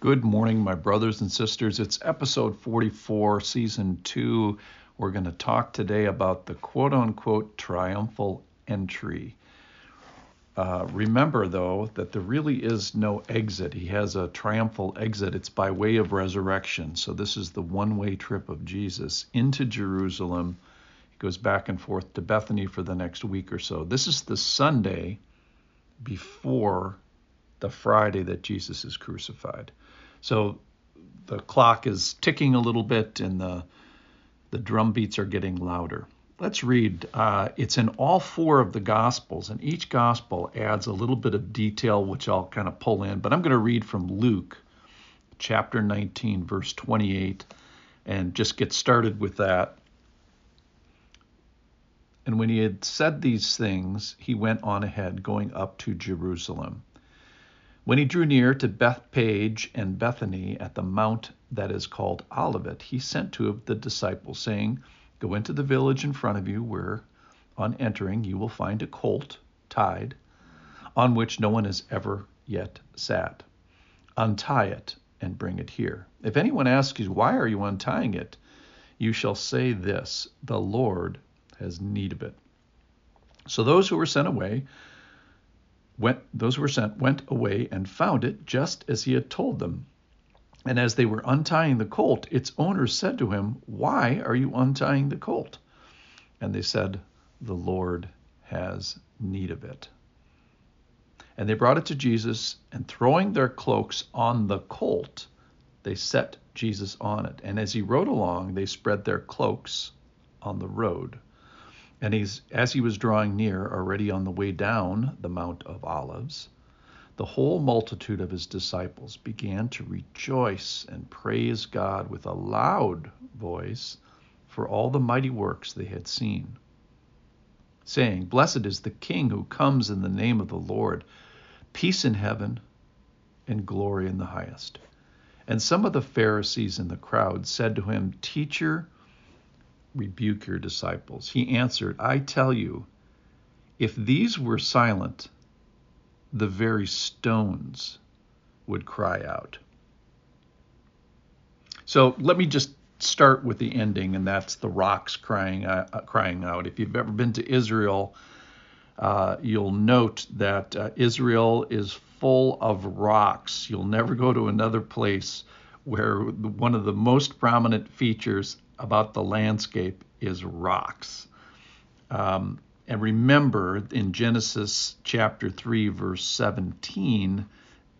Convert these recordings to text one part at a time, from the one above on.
Good morning, my brothers and sisters. It's episode 44, season 2. We're going to talk today about the quote unquote triumphal entry. Uh, remember, though, that there really is no exit. He has a triumphal exit. It's by way of resurrection. So, this is the one way trip of Jesus into Jerusalem. He goes back and forth to Bethany for the next week or so. This is the Sunday before the Friday that Jesus is crucified. So the clock is ticking a little bit and the the drum beats are getting louder. Let's read. Uh, it's in all four of the Gospels, and each Gospel adds a little bit of detail, which I'll kind of pull in. But I'm going to read from Luke chapter 19, verse 28, and just get started with that. And when he had said these things, he went on ahead, going up to Jerusalem. When he drew near to Bethphage and Bethany at the mount that is called Olivet, he sent two of the disciples, saying, Go into the village in front of you, where on entering you will find a colt tied, on which no one has ever yet sat. Untie it and bring it here. If anyone asks you, Why are you untying it? you shall say this The Lord has need of it. So those who were sent away went, those who were sent went away and found it just as he had told them. And as they were untying the colt, its owner said to him, Why are you untying the colt? And they said, The Lord has need of it. And they brought it to Jesus, and throwing their cloaks on the colt, they set Jesus on it. And as he rode along, they spread their cloaks on the road. And he's, as he was drawing near, already on the way down the Mount of Olives, the whole multitude of his disciples began to rejoice and praise God with a loud voice for all the mighty works they had seen, saying, Blessed is the King who comes in the name of the Lord, peace in heaven and glory in the highest. And some of the Pharisees in the crowd said to him, Teacher, rebuke your disciples. He answered, I tell you, if these were silent, the very stones would cry out. So let me just start with the ending, and that's the rocks crying uh, uh crying out. If you've ever been to Israel, uh, you'll note that uh, Israel is full of rocks. You'll never go to another place where one of the most prominent features about the landscape is rocks. Um, and remember in Genesis chapter 3, verse 17,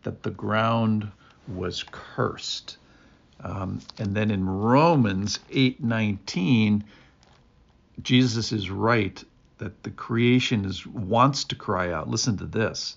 that the ground was cursed. Um, and then in Romans 8:19, Jesus is right that the creation is wants to cry out. Listen to this.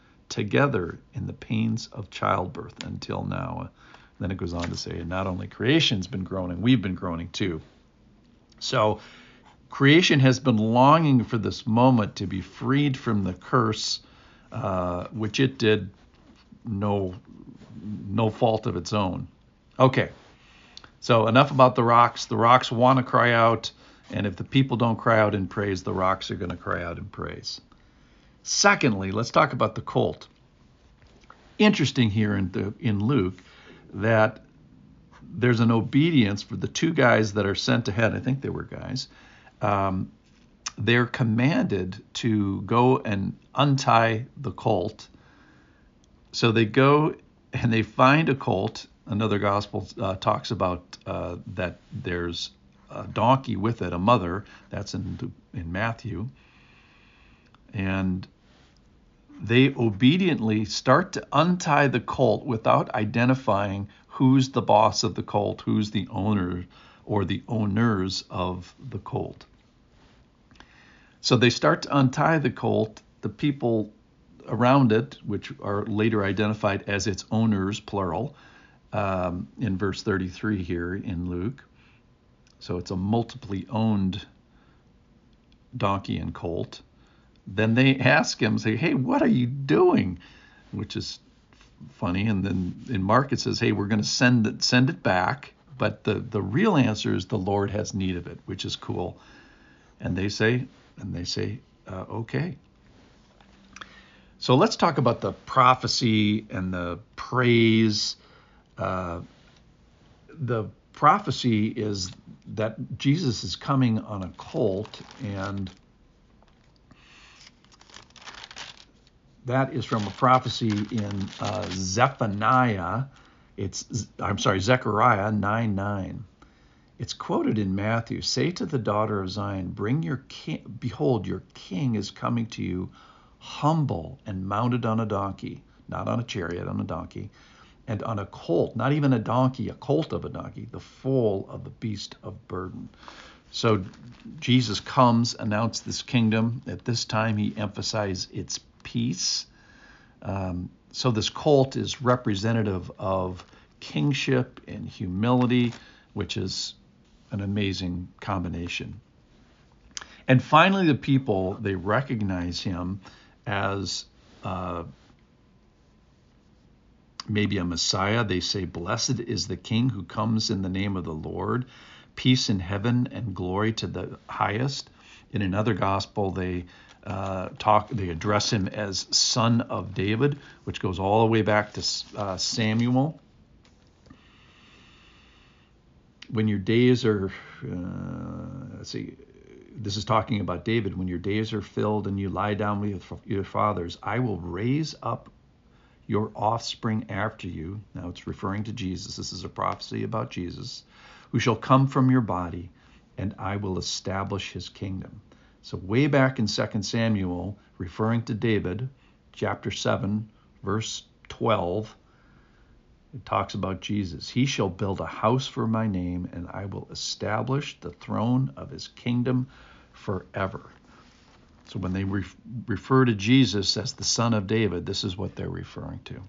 together in the pains of childbirth until now. Then it goes on to say, and not only creation's been groaning, we've been groaning too. So creation has been longing for this moment to be freed from the curse, uh, which it did no no fault of its own. Okay, so enough about the rocks. The rocks want to cry out, and if the people don't cry out in praise, the rocks are going to cry out in praise. Secondly, let's talk about the colt. Interesting here in the in Luke that there's an obedience for the two guys that are sent ahead. I think they were guys. Um, they're commanded to go and untie the colt. So they go and they find a colt. Another gospel uh, talks about uh, that there's a donkey with it, a mother. That's in in Matthew. And they obediently start to untie the colt without identifying who's the boss of the colt, who's the owner or the owners of the colt. So they start to untie the colt. The people around it, which are later identified as its owners, plural, um, in verse 33 here in Luke. So it's a multiply owned donkey and colt. Then they ask him, say, "Hey, what are you doing?" Which is funny. And then in Mark it says, "Hey, we're going to send it send it back." But the the real answer is the Lord has need of it, which is cool. And they say, and they say, uh, okay. So let's talk about the prophecy and the praise. Uh, the prophecy is that Jesus is coming on a colt, and that is from a prophecy in uh, Zephaniah. It's I'm sorry, Zechariah 9 9. It's quoted in Matthew. Say to the daughter of Zion, Bring your king, behold, your king is coming to you, humble and mounted on a donkey, not on a chariot, on a donkey, and on a colt, not even a donkey, a colt of a donkey, the foal of the beast of burden. So Jesus comes, announced this kingdom. At this time, he emphasized its peace. Um, so this colt is representative of kingship and humility, which is an amazing combination. And finally, the people they recognize him as uh, maybe a Messiah. They say, "Blessed is the King who comes in the name of the Lord." Peace in heaven and glory to the highest. In another gospel, they uh, talk. They address him as Son of David, which goes all the way back to uh, Samuel when your days are, uh, let's see, this is talking about David. When your days are filled and you lie down with your fathers, I will raise up your offspring after you. Now it's referring to Jesus. This is a prophecy about Jesus, who shall come from your body, and I will establish his kingdom. So, way back in 2 Samuel, referring to David, chapter 7, verse 12, it talks about Jesus. He shall build a house for my name, and I will establish the throne of his kingdom forever. So when they re- refer to Jesus as the Son of David, this is what they're referring to.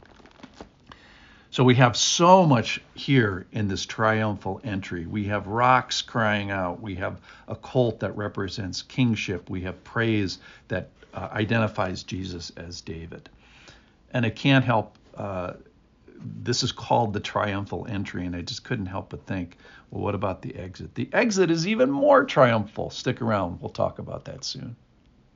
So we have so much here in this triumphal entry. We have rocks crying out. We have a colt that represents kingship. We have praise that uh, identifies Jesus as David. And it can't help uh, this is called the triumphal entry, and I just couldn't help but think, well, what about the exit? The exit is even more triumphal. Stick around, we'll talk about that soon.